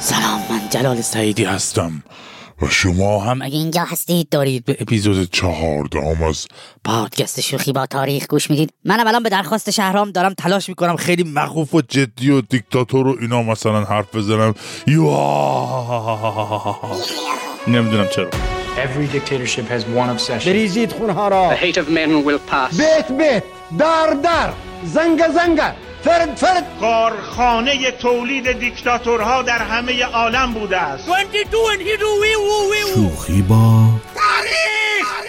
سلام من جلال سعیدی هستم. و شما هم؟ اگه اینجا هستید؟ دارید. به اپیزود چهاردهم از پادکست شوخی با تاریخ گوش می‌دید. منم الان به درخواست شهرام دارم تلاش می‌کنم خیلی مخوف و جدی و دیکتاتور و اینا مثلا حرف بزنم. نمی‌دونم چرا. Every dictatorship has one obsession. بریزید خونها را. The hate of men will pass. بیت بیت در در زنگ زنگ. فرد فرد. کارخانه تولید دیکتاتورها در همه عالم بوده است. شوخی با تاریخ!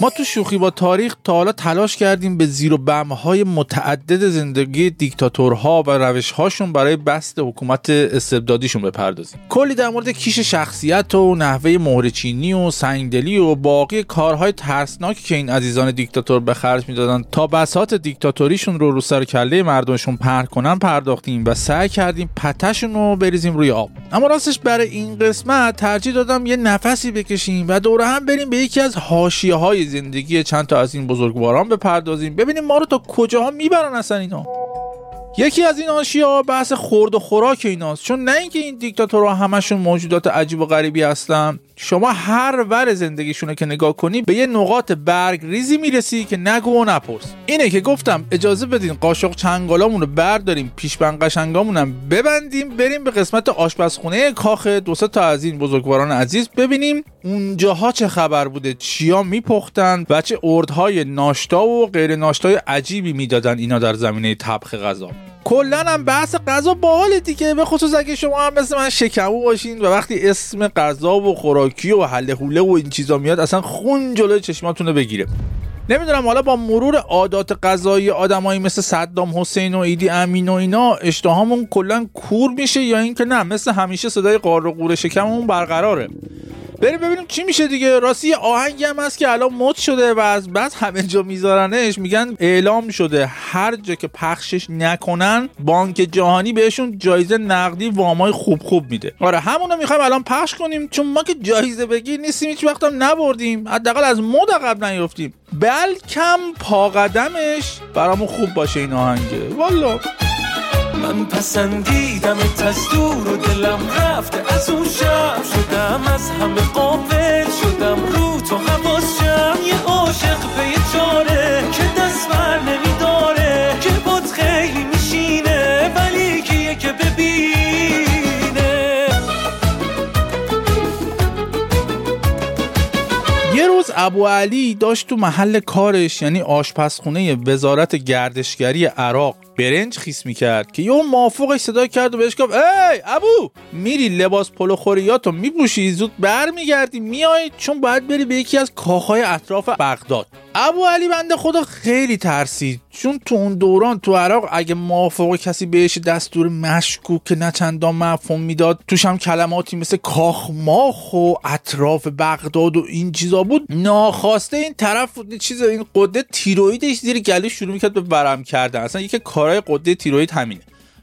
ما تو شوخی با تاریخ تا حالا تلاش کردیم به زیر و بمهای متعدد زندگی دیکتاتورها و روشهاشون برای بست حکومت استبدادیشون بپردازیم. کلی در مورد کیش شخصیت و نحوه مهرچینی و سنگدلی و باقی کارهای ترسناکی که این عزیزان دیکتاتور به خرج می‌دادن تا بساط دیکتاتوریشون رو رو سر کله مردمشون پهن کنن پرداختیم و سعی کردیم پتشون رو بریزیم روی آب. اما راستش برای این قسمت ترجیح دادم یه نفسی بکشیم و دوره هم بریم به یکی از حاشیه های زندگی چند تا از این بزرگواران بپردازیم. ببینیم ما رو تا کجاها می‌برن اصلا اینا. یکی از این آشیا بحث خورد و خوراک ایناست. چون نه اینکه این دیکتاتورها همشون موجودات عجیب و غریبی هستن شما هر ور زندگیشونه که نگاه کنی به یه نقاط برگ ریزی می‌رسی که نگو و نپرس. اینه که گفتم اجازه بدین قاشق چنگالامون رو برداریم پیشبن قشنگامونم ببندیم بریم به قسمت آشپزخونه کاخ دو تا از این بزرگواران عزیز ببینیم اونجاها چه خبر بوده؟ چیا میپختن؟ و چه اردهای ناشتا و غیر ناشتای عجیبی می‌دادن اینا در زمینه طبخ غذا؟ کلا هم بحث غذا باحال دیگه به خصوص اگه شما هم مثل من شکمو باشین و وقتی اسم غذا و خوراکی و حله حوله و این چیزا میاد اصلا خون جلوی چشماتونو بگیره. نمی‌دونم حالا با مرور عادات غذایی آدمایی مثل صدام حسین و ایدی امین و اینا اشتهامون کلا کور میشه یا اینکه نه مثل همیشه صدای قار و قور شکممون برقراره. بریم ببینیم چی میشه دیگه. راستی آهنگی هم هست که الان مد شده و از بعد همه جا میذارنش. میگن اعلام شده. هر جا که پخشش نکنن بانک جهانی بهشون جایزه نقدی وامای خوب خوب میده. آره همونو می‌خوایم الان پخش کنیم. چون ما که جایزه بگیر نیستیم هیچ وقت هم نبردیم. حداقل از مد عقب نیفتیم بلکم پا قدمش برامون خوب باشه این آهنگه. والا من پسندیدم از دور و دلم رفته از اون شب شدم از همه قابل شدم. رو تو حواس شم یه عاشق به یه چاره که دست بر نمیداره که باد خیلی میشینه ولی کیه که ببینه؟ یه روز ابو علی داشت تو محل کارش یعنی آشپزخونه وزارت گردشگری عراق برنج خیس می‌کرد که یه مافوقش صدا کرد و بهش گفت ای ابو میری لباس پلو خوریاتو میپوشی؟ زود برمیگردی میای چون باید بری به یکی از کاخهای اطراف بغداد. ابو علی بنده خدا خیلی ترسید. چون تو اون دوران تو عراق اگه موافق کسی بهش دستور مشکوک که نه چندان مفهوم می‌داد توش هم کلماتی مثل کاخ ماخ و اطراف بغداد و این چیزا بود. ناخواسته این طرف چیز این قده تیرویدش زیر گلوش شروع می‌کرد به ورم کردن. اصلا یکی کارهای قده تیروید همینه.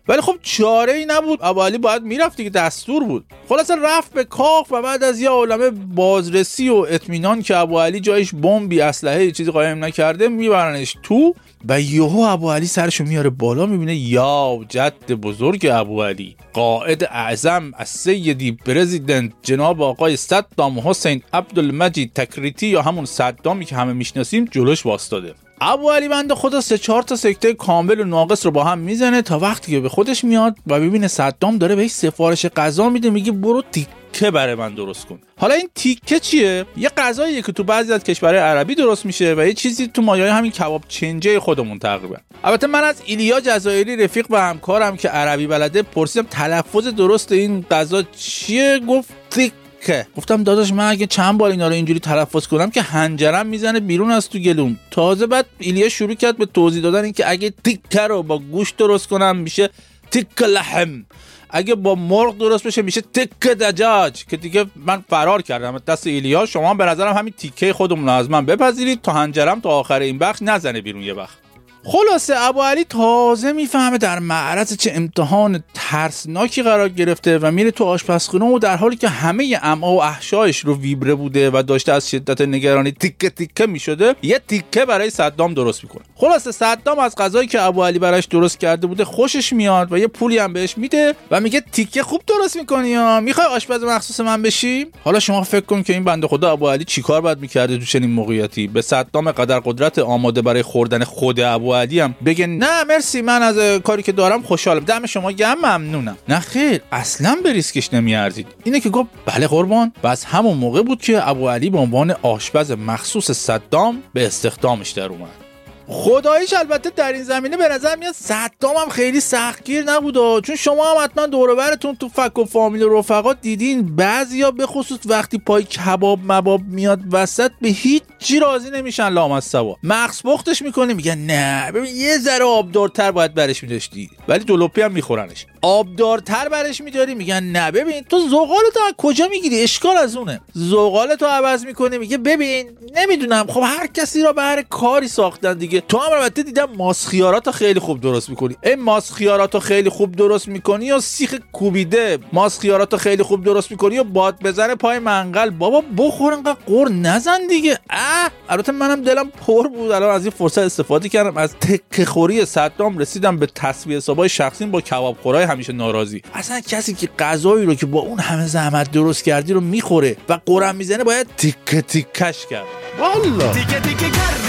ولی خب چاره ای نبود. ابو علی باید می‌رفت که دستور بود. خلاصه رفت به کاخ و بعد از یه عالمه بازرسی و اطمینان که ابو علی جایش بمبی اسلحه چیزی قایم نکرده میبرنش تو و یهو ابو علی سرشو میاره بالا می‌بینه یا جد بزرگ ابو علی. قائد اعظم از سیدی پرزیدنت جناب آقای صدام حسین عبدالمجید تکریتی یا همون صدامی که همه می‌شناسیم جلوش واستاده ابو علی بنده خدا سه چهار تا سکته کامل و ناقص رو با هم می‌زنه تا وقتی که به خودش میاد و ببینه صدام داره بهش سفارش غذا میده میگه برو تیکه برای من درست کن. حالا این تیکه چیه؟ یه غذاییه که تو بعضی از کشورهای عربی درست میشه و یه چیزی تو مایه همین کباب چنجه خودمون تقریبا. البته من از ایلیا جزایری رفیق و همکارم که عربی بلده پرسیدم تلفظ درست این غذا چیه؟ گفت تیک. تیکه گفتم داداش من اگه چند بار اینا رو اینجوری تلفظ کنم که هنجرم می‌زنه بیرون از تو گلوم. تازه بعد ایلیا شروع کرد به توضیح دادن اینکه اگه تیکه رو با گوشت درست کنم میشه تیک لحم. اگه با مرغ درست بشه میشه تک دجاج. که دیگه من فرار کردم. دست ایلیا شما به نظرم همین تیکه خودمون از من بپذیرید تا هنجرم تا آخر این بخش نزنه بیرون یه وقت. خلاصه ابو علی تازه می‌فهمه در معرض چه امتحان ترسناکی قرار گرفته و میره تو آشپزخونه و در حالی که همه امعا و احشایش رو ویبره بوده و داشته از شدت نگرانی تیکه تیکه می‌شده یه تیکه برای صدام درست می‌کنه. خلاصه صدام از غذایی که ابو علی براش درست کرده بوده خوشش میاد و یه پولی هم بهش میده و میگه تیکه خوب درست می‌کنی یا؟ می‌خوای آشپز مخصوص من بشی؟ حالا شما فکر کن که این بنده خدا ابو علی چیکار باید می‌کرده تو چنین موقعیتی؟ به صدام قدر قدرت آماده برای خوردن خود ابو علی هم. بگه نه مرسی من از کاری که دارم خوشحالم. دم شما گم ممنونم. نه خیر اصلا به ریسکش نمیارزید. اینه که گفت بله قربان. بس همون موقع بود که ابو علی به عنوان آشپز مخصوص صدام به استخدامش در اومد. خداییش البته در این زمینه به نظر میاد صدام هم خیلی سختگیر نبود چون شما هم حتما دورورتون تو فک و فامیل و رفقا دیدین بعضیا به خصوص وقتی پای کباب مباب میاد وسط به هیچ چی راضی نمیشن لامصبا. مغز پختش می‌کنه میگن نه ببین یه ذره آبدارتر باید برش میداشتی. ولی دلوپی هم میخورنش. آبدارتر برش میداری میگن نه ببین تو زغالتو از کجا می‌گیری؟ اشکال از اونه. زغالتو عوض می‌کنه میگه ببین نمی‌دونم. خب هر کسی را به هر کاری ساختن دیگه. تو هم البته دیدم ماسخیاراتو خیلی خوب درست می‌کنی. این ماسخیاراتو خیلی خوب درست می‌کنی یا سیخ کوبیده ماسخیاراتو خیلی خوب درست می‌کنی یا باد بزنه پای منقل. بابا بخور انقدر قور نزن دیگه. اه! البته منم دلم پر بود. الان از این فرصت استفاده کردم. از تکه خوری صدام رسیدم به تصویه حسابای شخصیم با کباب خورای همیشه ناراضی. اصلا کسی که غذایی رو که با اون همه زحمت درست کردی رو می‌خوره و قرم می‌زنه باید تیکه تیکش کرد. والا تیکه تیکه کردی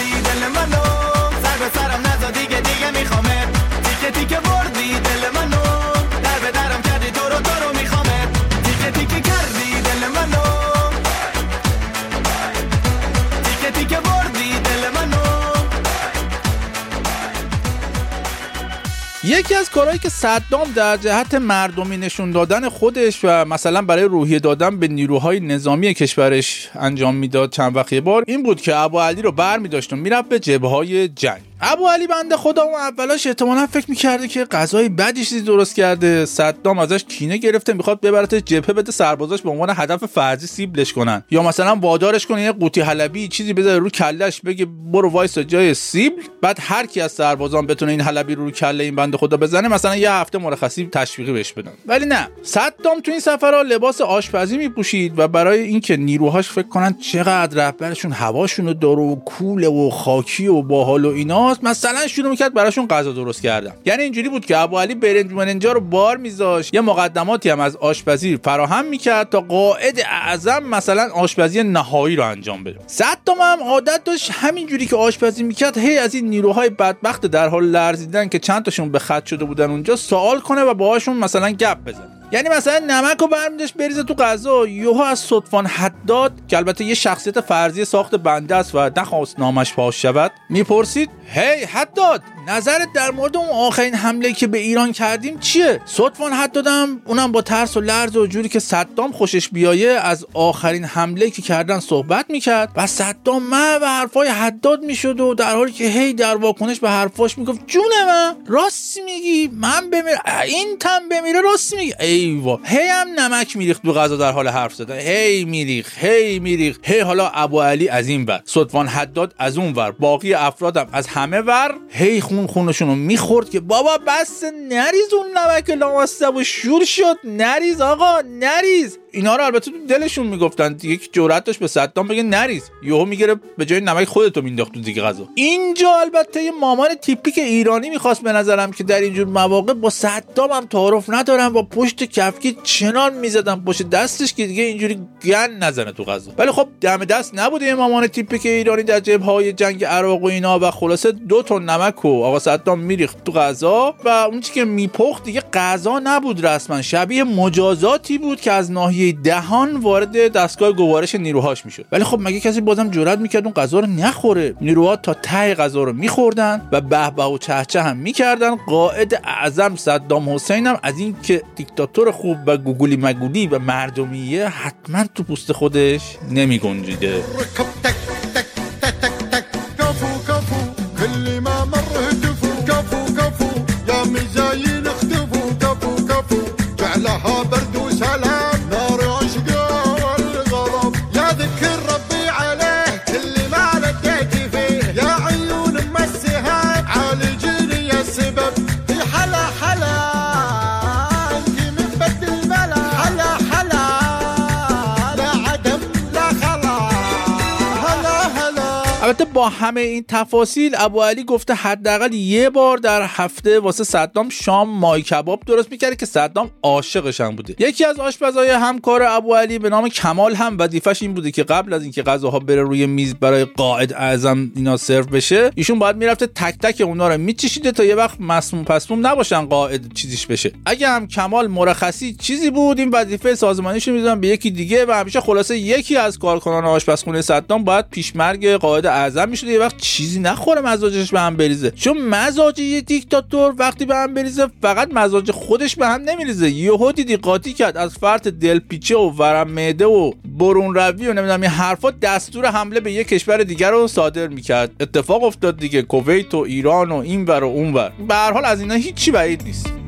یکی از کارهایی که صدام در جهت مردمی نشون دادن خودش و مثلا برای روحیه دادن به نیروهای نظامی کشورش انجام می‌داد چند وقت بار این بود که ابو علی رو بر می داشت و می‌رفت به جبهه های جنگ. ابو علی بنده خدا اون اولاش احتمالا فکر می‌کرده که غذای بدی چیزی درست کرده. صدام ازش کینه گرفته می‌خواد ببرتش جبهه بده سربازاش به عنوان هدف فرضی سیبلش کنن. یا مثلا وادارش کنه یه قوطی حلبی چیزی بذاره رو کلش بگه برو وایس جای سیبل. بعد هر کی از سربازان بتونه این حلبی رو رو کله این بنده خدا بزنه مثلا یه هفته مرخصی تشویقی بهش بدن. ولی نه. صدام تو این سفرها لباس آشپزی میپوشید و برای اینکه نیروهاش فکر کنن چقدر رهبرشون هواشون رو داره و cool ه و خاکی و باحال و ایناست مثلا شروع می‌کرد براشون غذا درست کردن. یعنی اینجوری بود که ابو علی برنج مننجا رو بار میذاشت. یه مقدماتی هم از آشپزی فراهم می‌کرد تا قائد اعظم مثلا آشپزی نهایی رو انجام بده. صدام هم عادت داشت همینجوری که آشپزی می‌کرد هی از این نیروهای بدبخت در حال لرزیدن که چند تاشون به خط شده بودن اونجا سوال کنه و باهاشون مثلا گپ بزنه. یعنی مثلا نمک رو برمیداشت بریزه تو غذا. یهو از صدفان حداد که البته یه شخصیت فرضی ساخت بنده است و نخواست نامش پاش شود می‌پرسید هی حداد نظرت در مورد اون آخرین حمله که به ایران کردیم چیه؟ صدفان حدادم اونم با ترس و لرز و جوری که صدام خوشش بیایه از آخرین حمله که کردن صحبت می‌کرد. و صدام من به حرفای حداد می‌شد و در حالی که هی در واکنش به حرفاش می‌گفت جون من راست میگی من بمیر این تن بمیره راست میگی. ایوا هی هم نمک میریخت تو غذا در حال حرف زدن. هی میریخ هی میریخ هی حالا ابو علی از این ور. صدفان حداد از اون ور. باقی افرادم از همه ور. هی خونشون رو می‌خورد که بابا بس نریز اون نمک لامصب و شور شد. نریز آقا نریز. اینا رو البته تو دلشون می‌گفتن. یک جرأت داشت به صدام بگه نریز. یهو میگره به جای نمک خودتو مینداخت تو دیگه غذا. اینجا البته یه مامان تیپیک ایرانی می‌خواست به نظرم که در اینجور مواقع با صدام هم تعارف ندارم با پشت کفکی چنان می‌زدم پشت دستش که دیگه اینجوری گن نزنه تو غذا. ولی خب دم دست نبوده یه مامان تیپیک ایرانی در جبهه های جنگ عراق و اینا و خلاصه دو تن نمک و آقا صدام میریخت تو غذا و اون چیزی که میپخت دیگه غذا نبود رسما. شبیه مجازاتی بود که از ناحیه دهان وارد دستگاه گوارش نیروهاش می‌شد. ولی خب مگه کسی بازم جرئت می‌کرد اون غذا رو نخوره؟ نیروها تا ته غذا رو میخوردن و به به و چهچه هم می‌کردن. قائد اعظم صدام حسین هم از این که دیکتاتور خوب و گوگولی مگولی و مردمیه حتما تو پوست خودش نمیگنجیده. البته با همه این تفاصیل ابو علی گفته حداقل یه بار در هفته واسه صدام شام مای کباب درست می‌کرده که صدام عاشقش هم بوده. یکی از آشپزای همکار ابو علی به نام کمال هم وظیفش این بوده که قبل از اینکه غذاها بره روی میز برای قائد اعظم اینا سرو بشه ایشون باید می‌رفته تک تک اونا رو میچشیده تا یه وقت مسموم پسموم نباشن قائد چیزیش بشه. اگه هم کمال مرخصی چیزی بود این وظیفه سازمانیشو می‌دادن به یکی دیگه و همیشه خلاصه یکی از کارکنان آشپزخونه صدام باید پیشمرگ قائد اعظم می‌شده یه وقت چیزی نخوره مزاجش به هم بریزه. چون مزاج یه دیکتاتور وقتی به هم بریزه فقط مزاج خودش به هم نمیریزه. یهو دیدی قاطی کرد از فرط دلپیچه و ورم معده و برون روی و نمی‌دونم این حرفا دستور حمله به یه کشور دیگر رو صادر می‌کرد. اتفاق افتاد دیگه کویت و ایران و این ور و اون ور به هر حال از اینا هیچی بعید نیست.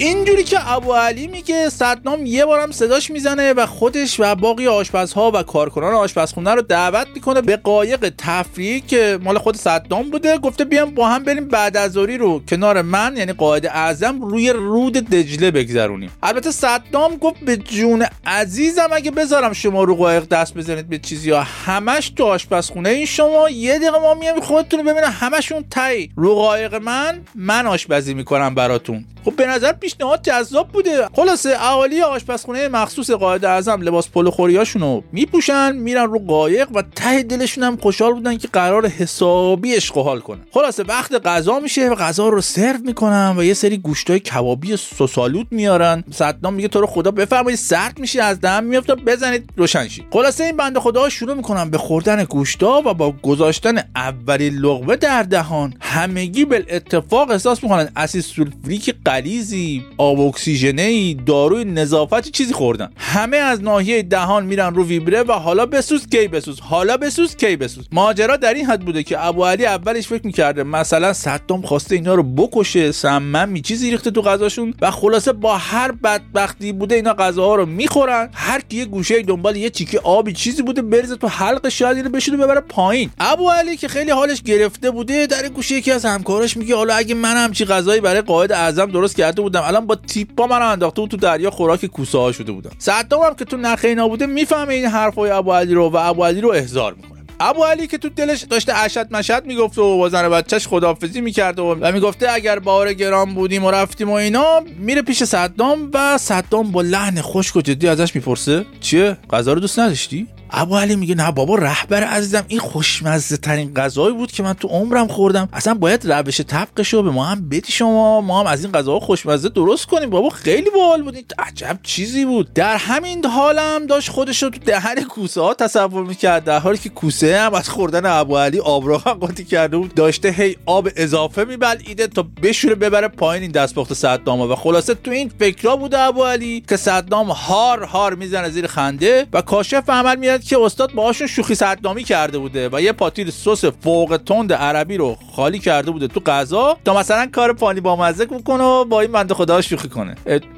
اینجوری که ابو علی میگه صدام یه بارم صداش می‌زنه و خودش و باقی آشپزها و کارکنان آشپزخونه رو دعوت می‌کنه به قایق تفریحی که مال خود صدام بوده. گفته بیام با هم بریم بعد از رو کنار من یعنی قائد اعظم روی رود دجله بگذرونیم. البته صدام گفت به جون عزیزم اگه بذارم شما رو قایق دست بزنید به چیزی ها همش تو آشپزخونه این شما یه دقیقه ما میام خودتون رو ببینم همشون تایی. رو قایق من من آشپزی می‌کنم براتون. خب به نظر پیشنهاد جذاب بوده. خلاصه اهالی آشپزخونه مخصوص قائد اعظم لباس پلو خوریاشونو میپوشن میرن رو قایق و ته دلشون هم خوشحال بودن که قرار حسابی حال کنن. خلاصه وقت غذا میشه و غذا رو سرو می‌کنن و یه سری گوشتای کبابی سس آلود میارن. صدام میگه تو رو خدا بفرمایید سرد میشه از دم میفته بزنید روشن شید. خلاصه این بنده خدا شروع می‌کنن به خوردن گوشتا و با گذاشتن اولین لقمه در دهان همگی به اتفاق احساس می‌کنن. اسید سولفوریک غلیظی آب اکسیژنی داروی نظافتی چیزی خوردن. همه از ناحیه دهان میرن رو ویبره و حالا بسوز کی بسوز. حالا بسوز کی بسوز. ماجرا در این حد بوده که ابو علی اولش فکر می‌کرده مثلا صدام خواسته اینا رو بکشه سممی چیزی ریخته تو غذاشون و خلاصه با هر بدبختی بوده اینا غذاها رو می‌خورن. هر کی یه گوشه دنبال یه چیکه آبی چیزی بوده بریزه تو حلق شاید اینو بشونه ببره پایین. ابو علی که خیلی حالش گرفته بوده در گوشه یکی از همکاراش میگه حالا اگه من همچی غذایی برای قائد اعظم درست کرده بودم الان با تیپا من انداخته بود تو دریا خوراک کوسه ها شده بودم. صدام هم که تو نخ اینا بوده می‌فهمه این حرفای ابو علی رو و ابو علی رو احضار می‌کنه. ابو علی که تو دلش داشته اشد مشد می‌گفت و با زن بچهش خدافزی می‌کرد و, و می‌گفته اگر بار گرام بودیم و رفتیم و اینا میره پیش صدام و صدام با لحن خشک و جدی ازش می‌پرسه چیه؟ غذا رو دوست نداشتی؟ ابو علی میگه نه بابا رهبر عزیزم این خوشمزه ترین غذایی بود که من تو عمرم خوردم. اصلا باید روش طبقش رو به ما هم بدی شما. ما هم از این غذاها خوشمزه درست کنیم. بابا خیلی باحال بود عجب چیزی بود. در همین حالم داشت خودش رو تو دهن کوسه ها تصور می‌کرد. در حالی که کوسه هم از خوردن ابو علی آبراغ قاطی کرده بود داشته هی آب اضافه میبلعیده تا بشوره ببره پایین این دستپخت صدام و خلاصه تو این فکرا بود ابو علی که صدام هار هار می‌زنه زیر خنده و کاشف عمل میاد که استاد باهاشون شوخی صدامی کرده بوده و یه پاتیل سس فوق تند عربی رو خالی کرده بوده تو غذا تا مثلا کار پانی با مزه کنه و با این بنده خدا شوخی کنه.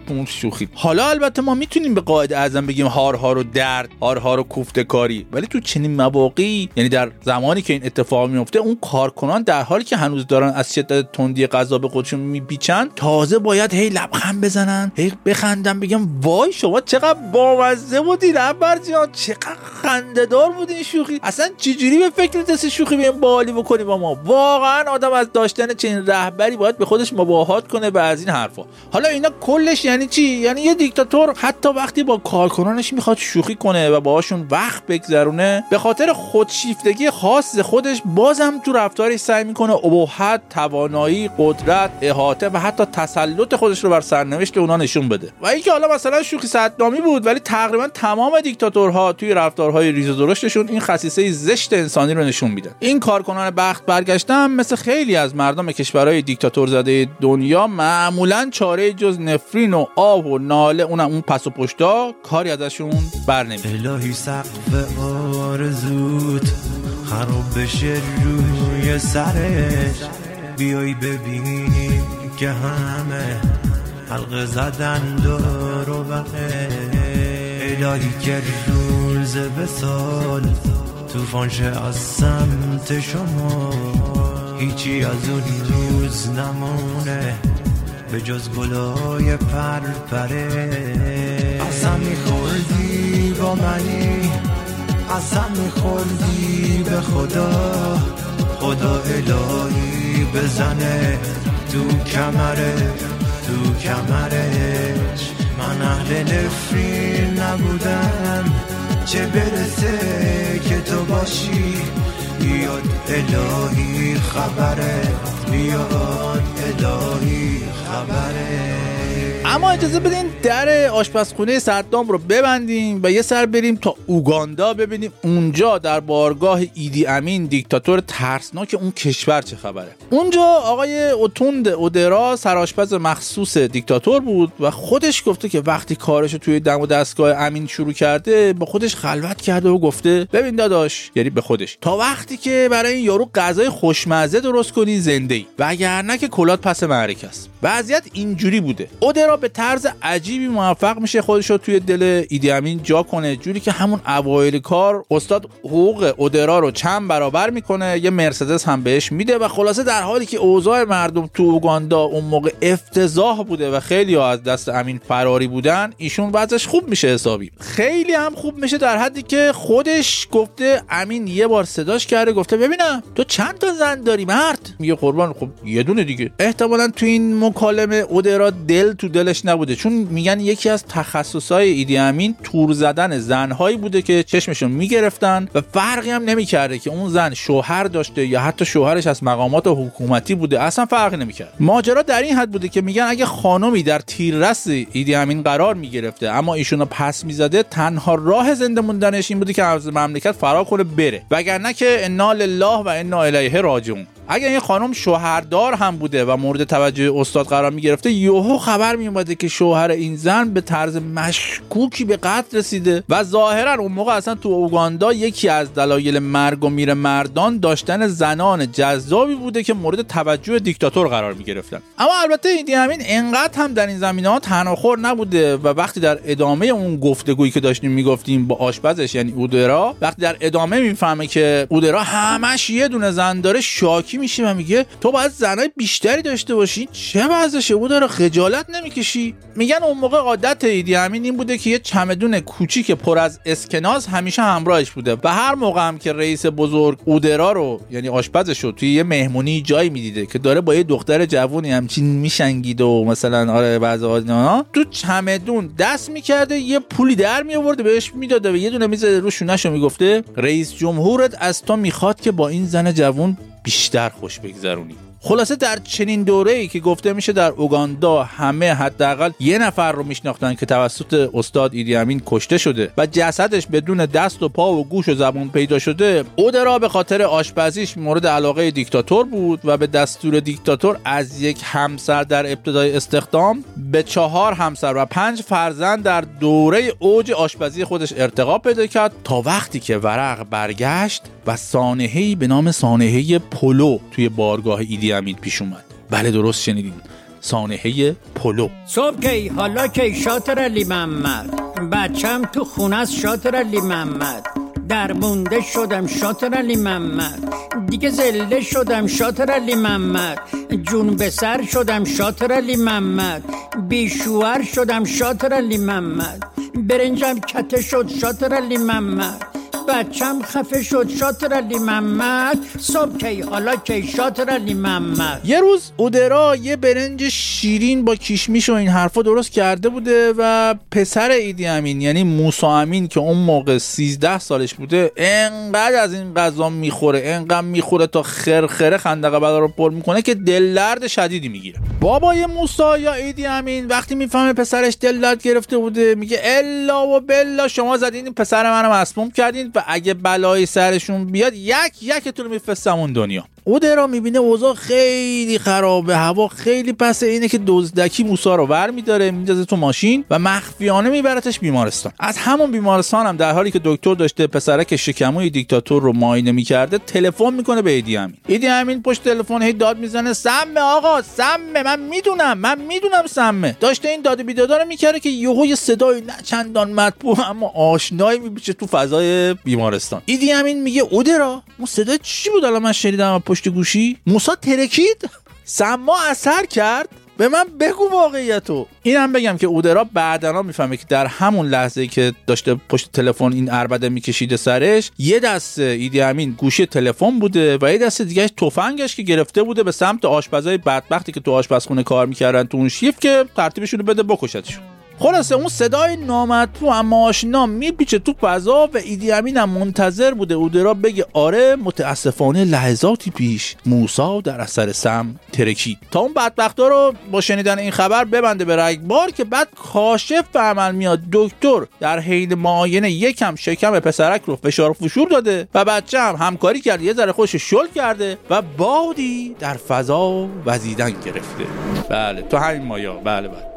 اون شوخی. حالا البته ما می‌تونیم به قائد اعظم بگیم هارها رو درد هارها رو کوفته کاری ولی تو چنین مواقعی یعنی در زمانی که این اتفاق میفته اون کارکنان در حالی که هنوز دارن از شدت تندی غذا به خودشون میپیچن تازه باید هی لبخند بزنن هی بخندن بگم وای شما چقدر بامزه بودی ربر جان چقدر خندهدار بود این شوخی. اصلا چجوری به فکر دست شوخی این بالی بکنی با ما؟ واقعا آدم از داشتن چنین رهبری باید به خودش مباهات کنه به از این حرفا. حالا اینا کلش یعنی چی؟ یعنی یه دیکتاتور حتی وقتی با کارکنانش می‌خواد شوخی کنه و باهاشون وقت بگذرونه به خاطر خودشیفتگی خاص خودش بازم تو رفتارش سعی می‌کنه ابهت توانایی قدرت احاطه و حتی تسلط خودش رو بر سرنوشت اونا نشون بده. و اینکه حالا مثلا شوخی صدامی بود ولی تقریبا تمام دیکتاتورها توی رفتارهای ریز و درشتشون این خصیصه زشت انسانی رو نشون میدن. این کارکنان بخت برگشتن مثل خیلی از مردم کشورهای دیکتاتور زده دنیا معمولا چاره جز نفرین و آب و ناله اونم اون پس و پشتا کاری ازشون بر نمیاد. الهی سقف آرزوت خراب بشه روی سرش. بیای ببینیم که همه حلقه زدن دور و الهی که روز به سال توفان از سمت شما. هیچی از اون روز نمونه. به جز گلای پرپره اصلا میخوردی با منی؟ قسم میخوردی به خدا؟ خدا الهی بزنه تو کمره تو کمرش من اهل نفرین نبودم چه برسه که تو باشی؟ بیاد الهی خبره بیاد الهی خبره. اما اجازه بدین در آشپزخونه صدام رو ببندیم و یه سر بریم تا اوگاندا ببینیم اونجا در بارگاه ایدی امین دیکتاتور ترسناک اون کشور چه خبره. اونجا آقای اوتوند اودرا سرآشپز مخصوص دیکتاتور بود و خودش گفته که وقتی کارش توی دم و دستگاه امین شروع کرده با خودش خلوت کرده و گفته ببین داداش یعنی به خودش. تا وقتی که برای این یارو غذای خوشمزه درست کنی زنده ای وگرنه که کلات پس معرکه است. وضعیت اینجوری بوده. اودرا به طرز عجیبی موفق میشه خودش رو توی دل ایدی امین جا کنه جوری که همون اوایل کار استاد حقوق اودرا رو چند برابر می‌کنه یه مرسدس هم بهش میده و خلاصه در حالی که اوضاع مردم تو اوگاندا اون موقع افتضاح بوده و خیلی ها از دست امین فراری بودن ایشون وضعش خوب میشه حسابی. خیلی هم خوب میشه در حدی که خودش گفته امین یه بار صداش کرده گفته ببینم تو چند تا زن داری مرد؟ میگه قربان خب یه دونه دیگه. احتمالا تو این مکالمه اودرا دل تو دلش نبوده. چون میگن یکی از تخصصهای ایدی امین تور زدن زنهایی بوده که چشمشون می‌گرفتن و فرقی هم نمی‌کرده که اون زن شوهر داشته یا حتی شوهرش از مقامات حکومتی بوده. اصلا فرقی نمی‌کرد. ماجرا در این حد بوده که میگن اگه خانمی در تیررس ایدی امین قرار می‌گرفته اما ایشونو پس می‌زده تنها راه زنده موندنش این بوده که از مملکت فرار کنه بره. وگرنه که انا لله و انا الیه راجعون. اگر این خانم شوهردار هم بوده و مورد توجه استاد قرار می گرفته یهو خبر می اومده که شوهر این زن به طرز مشکوکی به قتل رسیده و ظاهرا اون موقع اصلا تو اوگاندا یکی از دلایل مرگ و میر مردان داشتن زنان جذابی بوده که مورد توجه دیکتاتور قرار می گرفتن اما البته ایدی امین انقدر هم در این زمینه ها تناخور نبوده و وقتی در ادامه اون گفتگویی که داشتیم می‌گفتیم با آشپزش یعنی اودرا وقتی در ادامه می‌فهمه که اودرا همش یه دونه زن داره شاکی میشه و میگه تو باید زنای بیشتری داشته باشی چه وضعشه؟ او داره خجالت نمی‌کشی. میگن اون موقع عادت ایدی امین این بوده که یه چمدون کوچیک پر از اسکناس همیشه همراهش بوده و هر موقع هم که رئیس بزرگ اودرا رو یعنی آشپزش رو توی یه مهمونی جایی می‌دیده که داره با یه دختر جوونی همچین میشنگید و مثلا آره بعضی تو چمدون دست می‌کرده یه پولی در میآورده بهش می‌داده و یه دونه میزه رو شونش می‌گفته رئیس جمهورت از تو می‌خواد که با این زن جوون بیشتر خوش بگذرونی. خلاصه در چنین دوره ای که گفته میشه در اوگاندا همه حداقل یه نفر رو میشناختن که توسط استاد ایدی امین کشته شده و جسدش بدون دست و پا و گوش و زبون پیدا شده اودرا به خاطر آشپزیش مورد علاقه دیکتاتور بود و به دستور دیکتاتور از یک همسر در ابتدای استخدام به چهار همسر و پنج فرزند در دوره اوج آشپزی خودش ارتقا پیدا کرد تا وقتی که ورق برگشت و سانحه‌ای به نام سانحه پولو توی بارگاه ایدی امین پیش اومد. بله درست شنیدین. سانحه پولو صبح کی؟ حالا کی؟ شاطر علی محمد. بچم تو خونه است شاطر علی محمد. در مونده شدم شاطر علی محمد. دیگه زله شدم شاطر علی محمد. جون به سر شدم شاطر علی محمد. بیشوهر شدم شاطر علی محمد. برنجم کته شد شاطر علی محمد. بچم خفه شد شاطر علی محمد. صبح کی حالا کی شاطر علی محمد. یه روز اودرا یه برنج شیرین با کیشمیش و این حرفا درست کرده بوده و پسر ایدی امین یعنی موسا امین که اون موقع 13 سالش بوده انقدر از این غذا می‌خوره انقدر می‌خوره تا خرخره خندقه بلا رو پر می‌کنه که دل درد شدیدی می‌گیره. بابای موسا یا ایدی امین وقتی می‌فهمه پسرش دل درد گرفته بوده میگه الا و بلا شما زدین پسر منو مسموم کردین. و اگه بلایی سرشون بیاد یک یکتون میفرستم اون دنیا. اودرا می‌بینه اوضاع خیلی خرابه هوا خیلی پس اینه که دزدکی موسا رو ور میداره میندازه تو ماشین و مخفیانه میبرتش بیمارستان. از همون بیمارستان هم در حالی که دکتر داشته پسرک شکموی دیکتاتور رو معاینه می‌کرده تلفن می‌کنه به ایدی امین. ایدی امین پشت تلفن هی داد می‌زنه سمه آقا سمه. من می‌دونم من می‌دونم سمه. داشته این داد بیدادا رو می‌کرده که یهو یه صدای نه چندان مطبوع اما آشنایی میپیچه تو فضای بیمارستان. ایدی امین میگه اودرا اون صدا چی بود الان من شنیدم؟ پشت گوشی؟ موسا ترکید؟ سما اثر کرد؟ به من بگو واقعیتو. اینم بگم که اودرا بعدنا می‌فهمه که در همون لحظه که داشته پشت تلفن این اربده میکشیده سرش یه دست ایدی امین گوشی تلفن بوده و یه دست دیگه تفنگش که گرفته بوده به سمت آشپزای بدبختی که تو آشپزخونه کار می‌کردن تو اون شیف که ترتیبشون بده بکشتشون خلاصه اون صدای نامطبوع اما آشنا میپیچه تو فضا و ایدی امین هم منتظر بوده اودرا بگه آره متاسفانه لحظاتی پیش موسا در اثر سم ترکید. تا اون بدبختا رو با شنیدن این خبر ببنده به رگبار که بعد کاشف به عمل میاد دکتر در حین معاینه یکم شکم پسرک رو فشار فشور داده و بچه هم همکاری کرده یه ذره خوش شل کرده و بادی در فضا وزیدن گرفته. بله تو همین مایا. بله بله.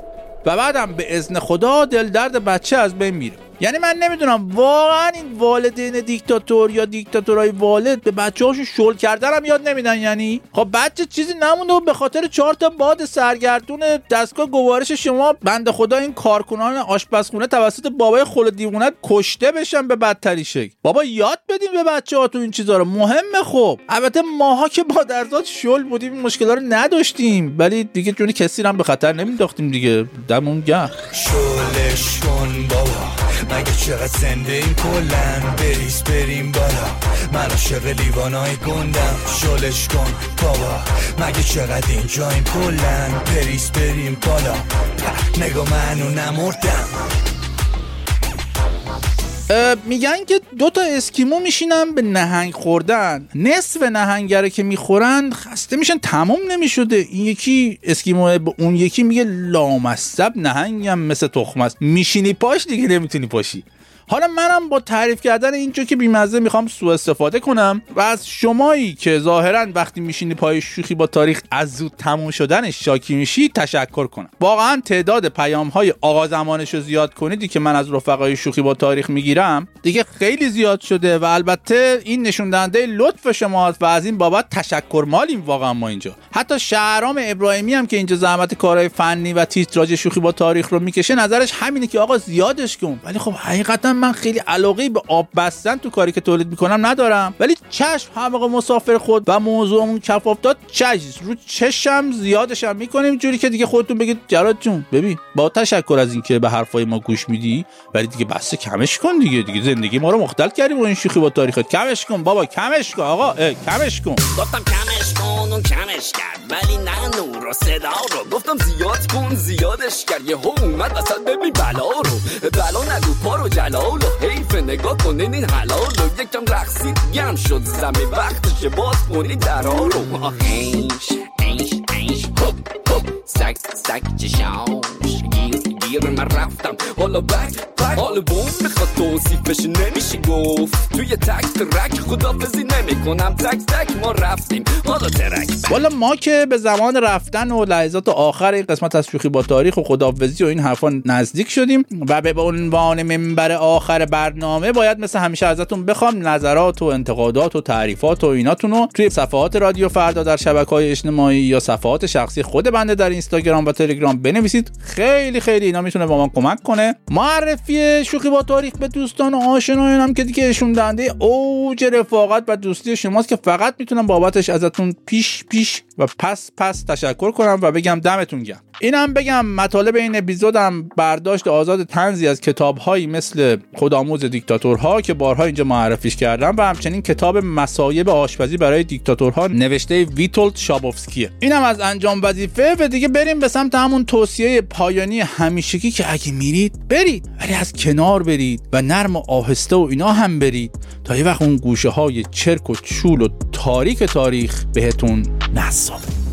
و بعدم به اذن خدا دل درد بچه از بین میره. یعنی من نمی‌دونم واقعا این والدین دیکتاتور یا دیکتاتورای والد به بچه هاشون شل کردن هم یاد نمیدن یعنی؟ خب بچه چیزی نمونده و به خاطر چهار تا باد سرگردون دستگاه گوارش شما بنده خدا این کارکنان آشپزخونه توسط بابای خل دیوونت کشته بشن به بدتری شکل. بابا یاد بدیم به بچه ها تو این چیزا رو مهمه خب. البته ماها که با درزاد شل بودیم این مشکل رو نداشتیم ولی دیگه جونی کسی هم به خطر نمینداختیم دیگه. دمون گرم. شلش کن بابا. مگه چقدر زنده این کلن؟ بریز بریم بالا. من عاشق لیوانای گندم. شلش کن بابا. مگه چقدر اینجا این کلن؟ بریز بریم بالا. نگاه منو نمردم. میگن که دو تا اسکیمو میشینن به نهنگ خوردن. نصف نهنگره که می‌خورن خسته میشن تمام نمی‌شده. این یکی اسکیمو به اون یکی میگه لامصب نهنگم مثل تخم است میشینی پاش دیگه نمی‌تونی پاشی. حالا منم با تعریف کردن اینجا که بیمزه می‌خوام سوء استفاده کنم و از شمایی که ظاهرا وقتی میشینی پای شوخی با تاریخ از زود تموم شدنش شاکی میشی تشکر کنم. واقعا تعداد پیام های آقا زمانش رو زیاد کنیدی که من از رفقای شوخی با تاریخ می‌گیرم دیگه خیلی زیاد شده و البته این نشون دهنده لطف شماست و از این بابت تشکر مالیم واقعا ما اینجا. حتی شهرام ابراهیمی هم که اینجا زحمت کارهای فنی و تیتراژ شوخی با تاریخ رو می‌کشه نظرش همینه که آقا زیادش کن. ولی خب حقیقتا من خیلی علاقه به آب بستن تو کاری که تولید می‌کنم ندارم. ولی چشم موقع مسافر خود و موضوعمون کف افتاد چشم. رو چشم زیادش هم می‌کنیم جوری که دیگه خودتون بگید جراد جون ببین با تشکر از اینکه به حرفای ما گوش میدی ولی دیگه بس کمش کن دیگه. دیگه زندگی ما رو مختل کردی با این شوخی با تاریخت. کمش کن بابا کمش کن آقا. کمش کن. گفتم کمش کن اون کمش کرد. ولی نه نور و صدا رو. گفتم زیاد کن زیادش کرد. یه اومد اصلا ببین بلا نگاه کنین این حلال و یکم رقصید گم شد زمین وقتشه باز کنی درها رو آه، ایش ایش ایش هپ هپ سک سک چشاش گیر گیر من رفتم حالا بک حالا بوم بخواد توصیفش نمیشه گفت توی تک ترک خدافزی نمی کنم تک تک ما رفتیم حالا ترک. والا ما که به زمان رفتن و لحظات آخر این قسمت از شوخی با تاریخ و خداحافظی و این حرفا نزدیک شدیم و به عنوان منبر آخر برنامه باید مثل همیشه ازتون بخوام نظرات و انتقادات و تعریفات و ایناتون رو توی صفحات رادیو فردا در شبکه های اجتماعی یا صفحات شخصی خود بنده در اینستاگرام و تلگرام بنویسید. خیلی خیلی اینا می‌تونه با ما کمک کنه. معرفی شوخی با تاریخ به دوستان و آشنایان هم که دیگه نشون دهنده اوج رفاقت و دوستی شماست که فقط می‌تونم بابتش ازتون پیش پیش و پس پس تشکر کنم و بگم دمتون گرم. اینم بگم مطالب این اپیزودم برداشت آزاد تنزی از کتابهایی مثل خودآموز دیکتاتورها که بارها اینجا معرفیش کردم و همچنین کتاب مسایب آشپزی برای دیکتاتورها نوشته ویتولد شابوفسکیه. اینم از انجام وظیفه. و دیگه بریم به سمت همون توصیه پایانی همیشگی که اگه میرید برید. ولی از کنار برید و نرم و آهسته و اینا هم برید تا یه وقت اون گوشه های چرک و چول و تاریک تاریخ بهتون نصابه